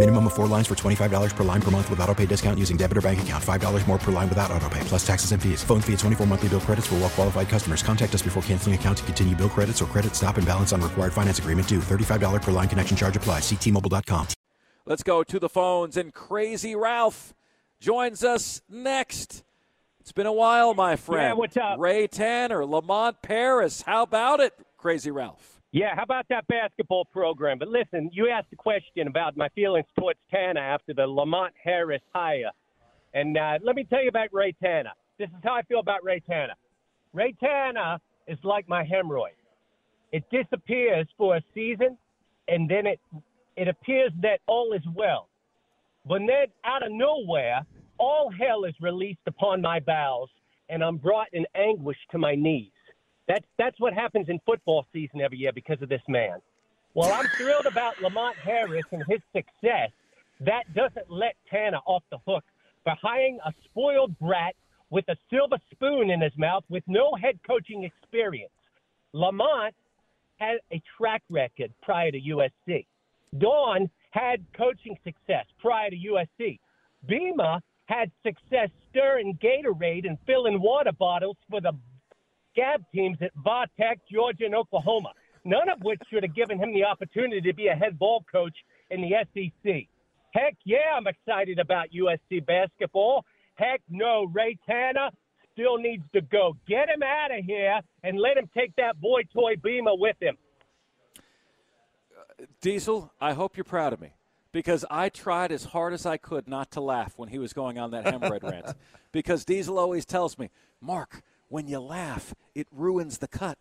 Minimum of four lines for $25 per line per month with auto pay discount using debit or bank account. $5 more per line without auto pay, plus taxes and fees. Phone fee at 24 monthly bill credits for well qualified customers. Contact us before canceling account to continue bill credits or credit stop and balance on required finance agreement due. $35 per line connection charge applies. Ctmobile.com. Let's go to the phones, and Crazy Ralph joins us next. It's been a while, my friend. Yeah, what's up? Ray Tanner, Lamont Paris. How about it, Crazy Ralph? Yeah, how about that basketball program? But listen, you asked a question about my feelings towards Tanner after the Lamont Paris hire. And uh, let me tell you about Ray Tanner. This is how I feel about Ray Tanner. Ray Tanner is like my hemorrhoid. It disappears for a season, and then it it appears that all is well. But then, out of nowhere, all hell is released upon my bowels, and I'm brought in anguish to my knees. That's that's what happens in football season every year because of this man. Well, I'm thrilled about Lamont Paris and his success. That doesn't let Tanner off the hook for hiring a spoiled brat with a silver spoon in his mouth with no head coaching experience. Lamont had a track record prior to USC. Dawn had coaching success prior to USC. Beamer had success stirring Gatorade and filling water bottles for the scab teams at Vartech, Georgia, and Oklahoma, none of which should have given him the opportunity to be a head ball coach in the SEC. Heck yeah, I'm excited about USC basketball. Heck no, Ray Tanner still needs to go. Get him out of here and let him take that boy toy Beamer with him. Uh, Diesel, I hope you're proud of me because I tried as hard as I could not to laugh when he was going on that hemorrhoid rant. Because Diesel always tells me, Mark, when you laugh, it ruins the cut.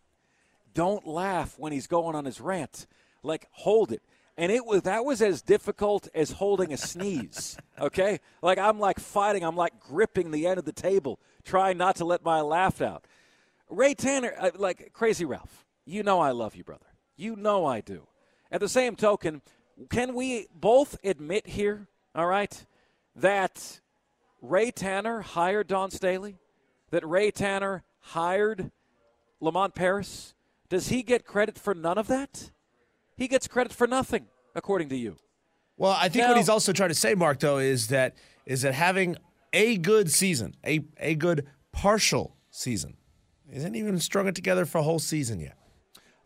Don't laugh when he's going on his rant. Like hold it. And it was that was as difficult as holding a sneeze. Okay? Like I'm like fighting, I'm like gripping the end of the table, trying not to let my laugh out. Ray Tanner, uh, like crazy Ralph, you know I love you, brother. You know I do. At the same token, can we both admit here, all right, that Ray Tanner hired Dawn Staley? That Ray Tanner hired Lamont Paris? Does he get credit for none of that? He gets credit for nothing, according to you. Well, I think Now- what he's also trying to say, Mark, though, is that is that having a good season, a a good partial season, isn't even strung it together for a whole season yet.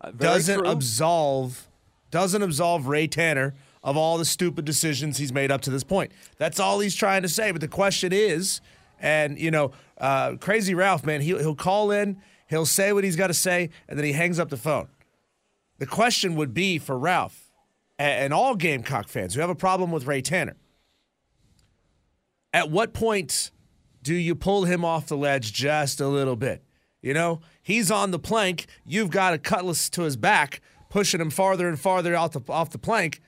Uh, doesn't true. absolve doesn't absolve Ray Tanner of all the stupid decisions he's made up to this point. That's all he's trying to say. But the question is, and you know, uh, Crazy Ralph, man, he'll he'll call in, he'll say what he's got to say, and then he hangs up the phone. The question would be for Ralph a- and all Gamecock fans who have a problem with Ray Tanner. At what point do you pull him off the ledge just a little bit? You know, he's on the plank. You've got a cutlass to his back, pushing him farther and farther out the, off the plank.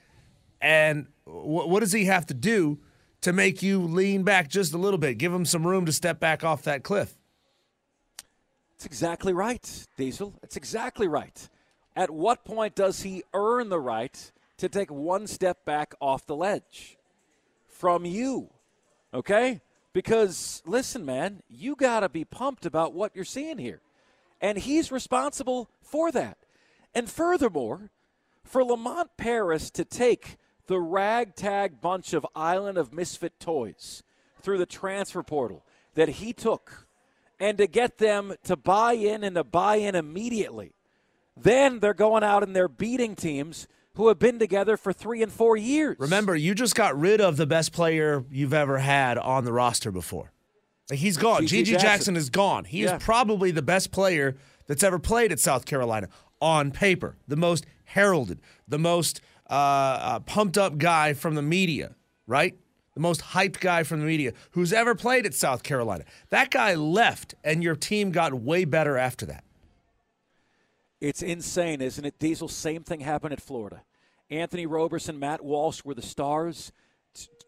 And wh- what does he have to do to make you lean back just a little bit? Give him some room to step back off that cliff. That's exactly right, Diesel. It's exactly right. At what point does he earn the right to take one step back off the ledge from you? Okay? Because, listen, man, you got to be pumped about what you're seeing here. And he's responsible for that. And furthermore, for Lamont Paris to take the ragtag bunch of Island of Misfit toys through the transfer portal that he took and to get them to buy in and to buy in immediately. Then they're going out and they're beating teams who have been together for three and four years. Remember, you just got rid of the best player you've ever had on the roster before. Like he's gone. G.G. Gigi Jackson. Jackson. is gone. He Yeah. is probably the best player that's ever played at South Carolina on paper, the most heralded, the most uh, uh, pumped up guy from the media, right? The most hyped guy from the media who's ever played at South Carolina. That guy left, and your team got way better after that. It's insane, isn't it? Diesel, same thing happened at Florida. Anthony Roberson, Matt Walsh were the stars,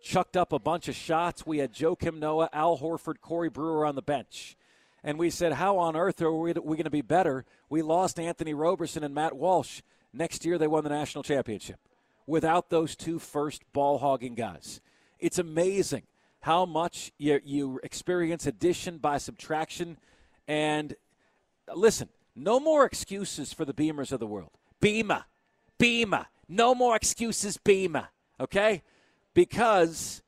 chucked up a bunch of shots. We had Joakim Noah, Al Horford, Corey Brewer on the bench. And we said, how on earth are we, we going to be better? We lost Anthony Roberson and Matt Walsh. Next year, they won the national championship without those two first ball hogging guys. It's amazing how much you, you experience addition by subtraction. And uh, listen, no more excuses for the Beamers of the world. Beamer, Beamer. No more excuses, Beamer. Okay? Because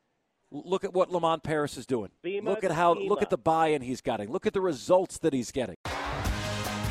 look at what Lamont Paris is doing. Beamer, look at how Beamer. look at the buy-in he's getting. Look at the results that he's getting.